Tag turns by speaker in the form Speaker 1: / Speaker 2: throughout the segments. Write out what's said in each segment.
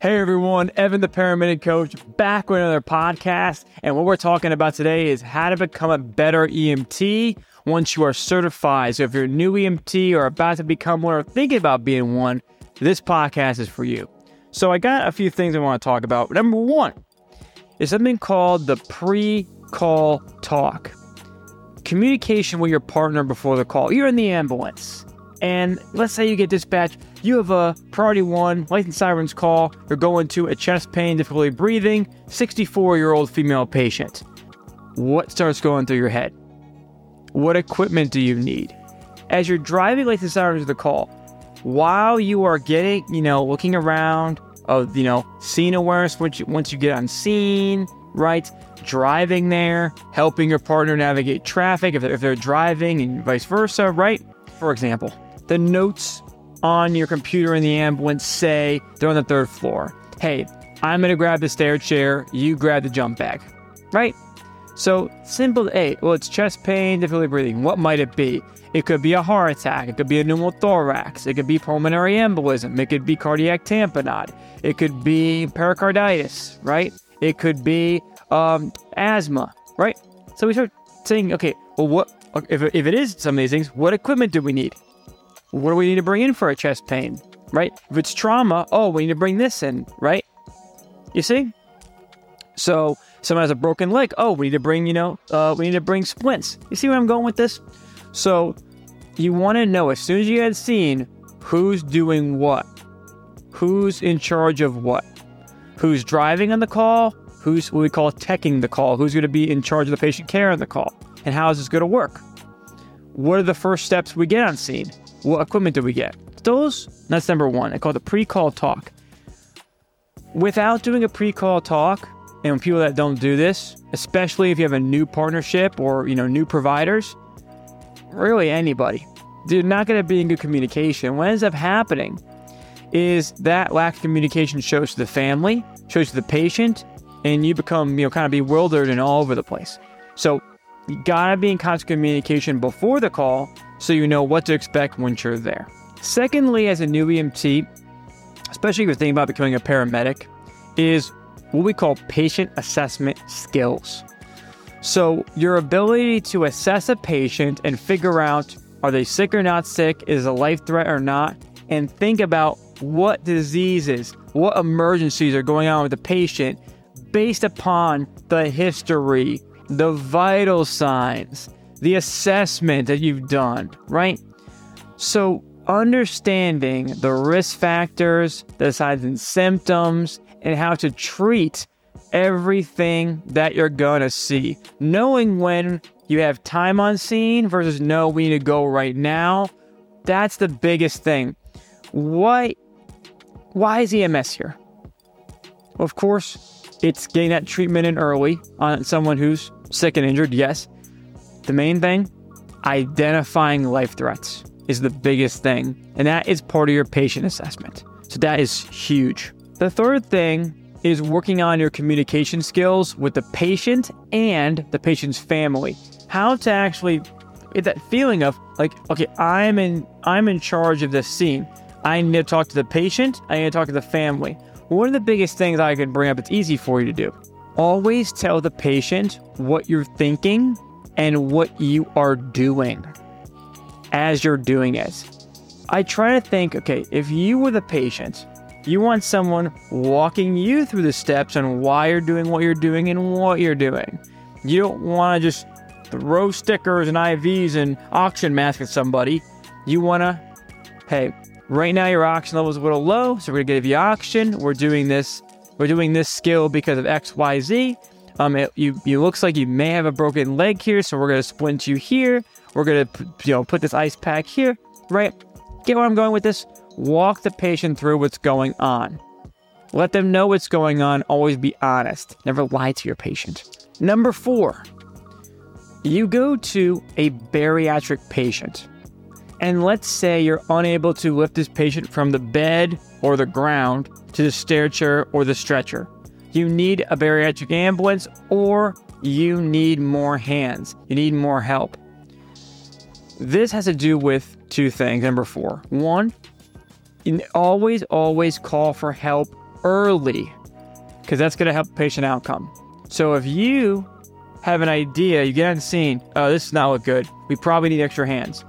Speaker 1: Hey everyone, Evan the Paramedic Coach back with another podcast. And what we're talking about today is how to become a better EMT once you are certified. So if you're a new EMT or about to become one or thinking about being one, this podcast is for you. So I got a few things I want to talk about. Number one is something called the pre call talk communication with your partner before the call. You're in the ambulance. And let's say you get dispatched, you have a priority one lights and sirens call. You're going to a chest pain, difficulty breathing, 64 year old female patient. What starts going through your head? What equipment do you need? As you're driving lights and sirens to the call, while you are getting, you know, looking around, of you know, scene awareness once you, once you get on scene, right? Driving there, helping your partner navigate traffic if they're, if they're driving and vice versa, right? For example, the notes on your computer in the ambulance say they're on the third floor. Hey, I'm gonna grab the stair chair, you grab the jump bag, right? So simple. Hey, well, it's chest pain, difficulty breathing. What might it be? It could be a heart attack. It could be a pneumothorax. It could be pulmonary embolism. It could be cardiac tamponade. It could be pericarditis, right? It could be um, asthma, right? So we start saying, okay, well, what if, if it is some of these things? What equipment do we need? What do we need to bring in for a chest pain, right? If it's trauma, oh, we need to bring this in, right? You see? So someone has a broken leg. Oh, we need to bring, you know, uh, we need to bring splints. You see where I'm going with this? So you want to know as soon as you had seen who's doing what, who's in charge of what, who's driving on the call, who's what we call teching the call, who's going to be in charge of the patient care on the call, and how is this going to work? What are the first steps we get on scene? What equipment do we get? Those, that's number one. I call it the pre call talk. Without doing a pre call talk, and people that don't do this, especially if you have a new partnership or you know new providers, really anybody, they're not going to be in good communication. What ends up happening is that lack of communication shows to the family, shows to the patient, and you become you know kind of bewildered and all over the place. So you gotta be in constant communication before the call so you know what to expect once you're there. Secondly, as a new EMT, especially if you're thinking about becoming a paramedic, is what we call patient assessment skills. So, your ability to assess a patient and figure out are they sick or not sick, is a life threat or not, and think about what diseases, what emergencies are going on with the patient based upon the history, the vital signs, the assessment that you've done, right? So, understanding the risk factors, the signs and symptoms, and how to treat everything that you're gonna see. Knowing when you have time on scene versus no, we need to go right now. That's the biggest thing. Why why is EMS here? Of course, it's getting that treatment in early on someone who's sick and injured, yes. The main thing, identifying life threats is the biggest thing, and that is part of your patient assessment. So that is huge. The third thing is working on your communication skills with the patient and the patient's family. How to actually get that feeling of like, okay, I'm in I'm in charge of this scene. I need to talk to the patient, I need to talk to the family. One of the biggest things I can bring up it's easy for you to do. Always tell the patient what you're thinking and what you are doing as you're doing it. I try to think, okay, if you were the patient you want someone walking you through the steps on why you're doing what you're doing and what you're doing. You don't want to just throw stickers and IVs and oxygen masks at somebody. You want to, hey, right now your oxygen level is a little low, so we're gonna give you oxygen. We're doing this. We're doing this skill because of X, Y, Z. Um, it, you, you looks like you may have a broken leg here, so we're gonna splint you here. We're gonna, you know, put this ice pack here, right? Get where I'm going with this? Walk the patient through what's going on. Let them know what's going on. Always be honest. Never lie to your patient. Number four, you go to a bariatric patient. And let's say you're unable to lift this patient from the bed or the ground to the stair chair or the stretcher. You need a bariatric ambulance or you need more hands. You need more help. This has to do with two things. Number four. One, always, always call for help early because that's going to help patient outcome. So if you have an idea, you get on the scene, oh, this is not look good. We probably need extra hands.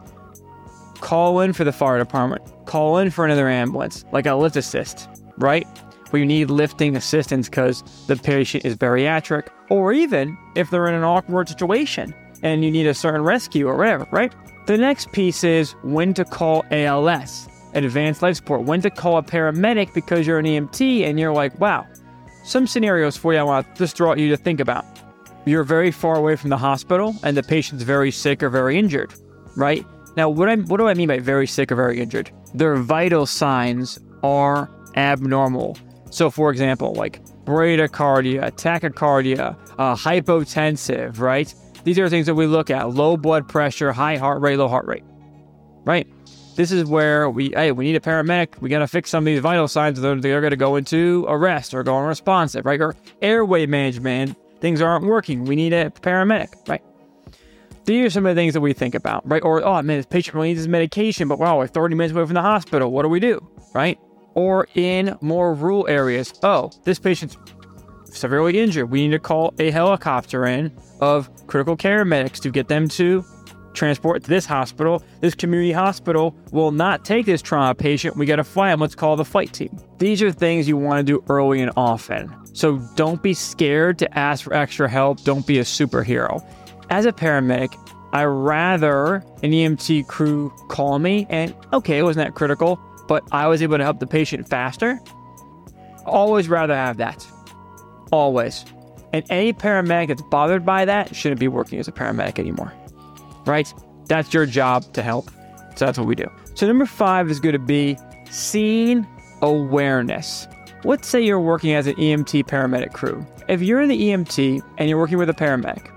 Speaker 1: Call in for the fire department. Call in for another ambulance, like a lift assist, right? Where you need lifting assistance because the patient is bariatric, or even if they're in an awkward situation and you need a certain rescue or whatever, right? The next piece is when to call ALS, advanced life support, when to call a paramedic because you're an EMT and you're like, wow, some scenarios for you I want to just at you to think about. You're very far away from the hospital and the patient's very sick or very injured, right? Now, what, I, what do I mean by very sick or very injured? Their vital signs are abnormal. So, for example, like bradycardia, tachycardia, uh, hypotensive, right? These are things that we look at low blood pressure, high heart rate, low heart rate, right? This is where we, hey, we need a paramedic. We got to fix some of these vital signs. They're, they're going to go into arrest or go unresponsive, right? Or airway management, things aren't working. We need a paramedic, right? These are some of the things that we think about, right? Or, oh man, this patient really needs his medication, but wow, we're 30 minutes away from the hospital. What do we do, right? Or in more rural areas, oh, this patient's severely injured. We need to call a helicopter in of critical care medics to get them to transport to this hospital. This community hospital will not take this trauma patient. We got to fly them. Let's call the flight team. These are things you want to do early and often. So don't be scared to ask for extra help. Don't be a superhero. As a paramedic, I rather an EMT crew call me and okay, wasn't that critical, but I was able to help the patient faster. Always rather have that. Always. And any paramedic that's bothered by that shouldn't be working as a paramedic anymore. Right? That's your job to help. So that's what we do. So number five is going to be scene awareness. Let's say you're working as an EMT paramedic crew. If you're in the EMT and you're working with a paramedic,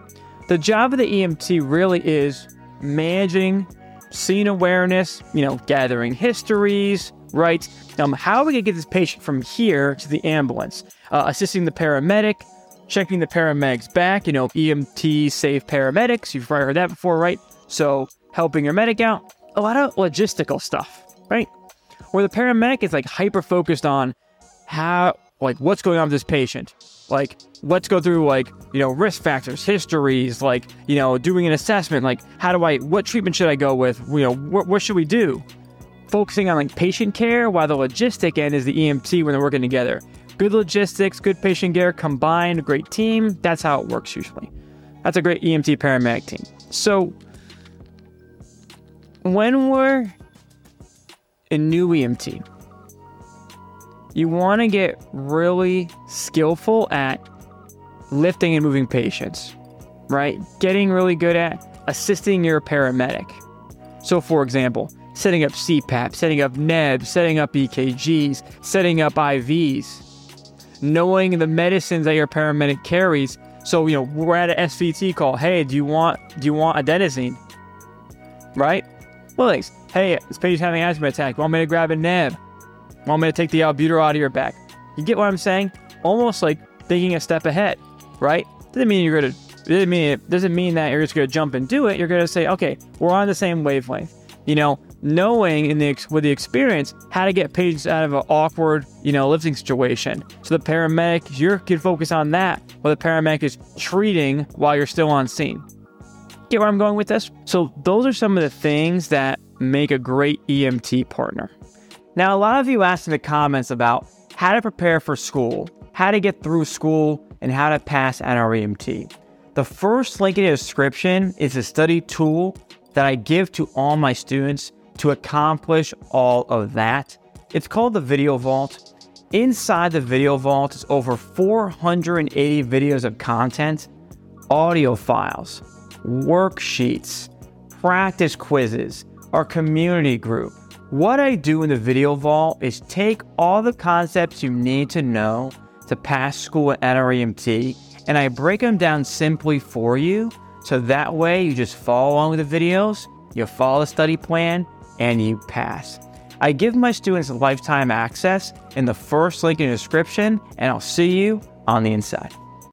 Speaker 1: the job of the EMT really is managing scene awareness, you know, gathering histories, right? Um, how are we gonna get this patient from here to the ambulance? Uh, assisting the paramedic, checking the paramedic's back, you know, EMT safe paramedics. You've probably heard that before, right? So helping your medic out, a lot of logistical stuff, right? Where the paramedic is like hyper focused on how, like, what's going on with this patient. Like, let's go through like you know risk factors histories like you know doing an assessment like how do i what treatment should i go with? You know wh- what should we do? Focusing on like patient care while the logistic end is the emt when they're working together. Good logistics good patient care combined great team that's how it works usually. That's a great emt paramedic team. So when we're a new emt you want to get really skillful at lifting and moving patients, right? Getting really good at assisting your paramedic. So, for example, setting up CPAP, setting up NEBs, setting up EKGs, setting up IVs, knowing the medicines that your paramedic carries. So, you know, we're at an SVT call. Hey, do you want do you want adenosine? Right? Well, thanks. Hey, this patient's having asthma attack. Want me to grab a NEB? Want me to take the albuterol out of your back? You get what I'm saying? Almost like thinking a step ahead right? Doesn't mean you're gonna. Doesn't mean doesn't mean that you're just gonna jump and do it. You're gonna say, okay, we're on the same wavelength. You know, knowing in the with the experience how to get patients out of an awkward, you know, lifting situation. So the paramedic, you can focus on that, while the paramedic is treating while you're still on scene. Get where I'm going with this? So those are some of the things that make a great EMT partner. Now, a lot of you asked in the comments about how to prepare for school, how to get through school, and how to pass NREMT. The first link in the description is a study tool that I give to all my students to accomplish all of that. It's called the Video Vault. Inside the Video Vault is over 480 videos of content, audio files, worksheets, practice quizzes, our community group. What I do in the Video Vault is take all the concepts you need to know to pass school at NREMT, and I break them down simply for you. So that way you just follow along with the videos, you follow the study plan, and you pass. I give my students lifetime access in the first link in the description, and I'll see you on the inside.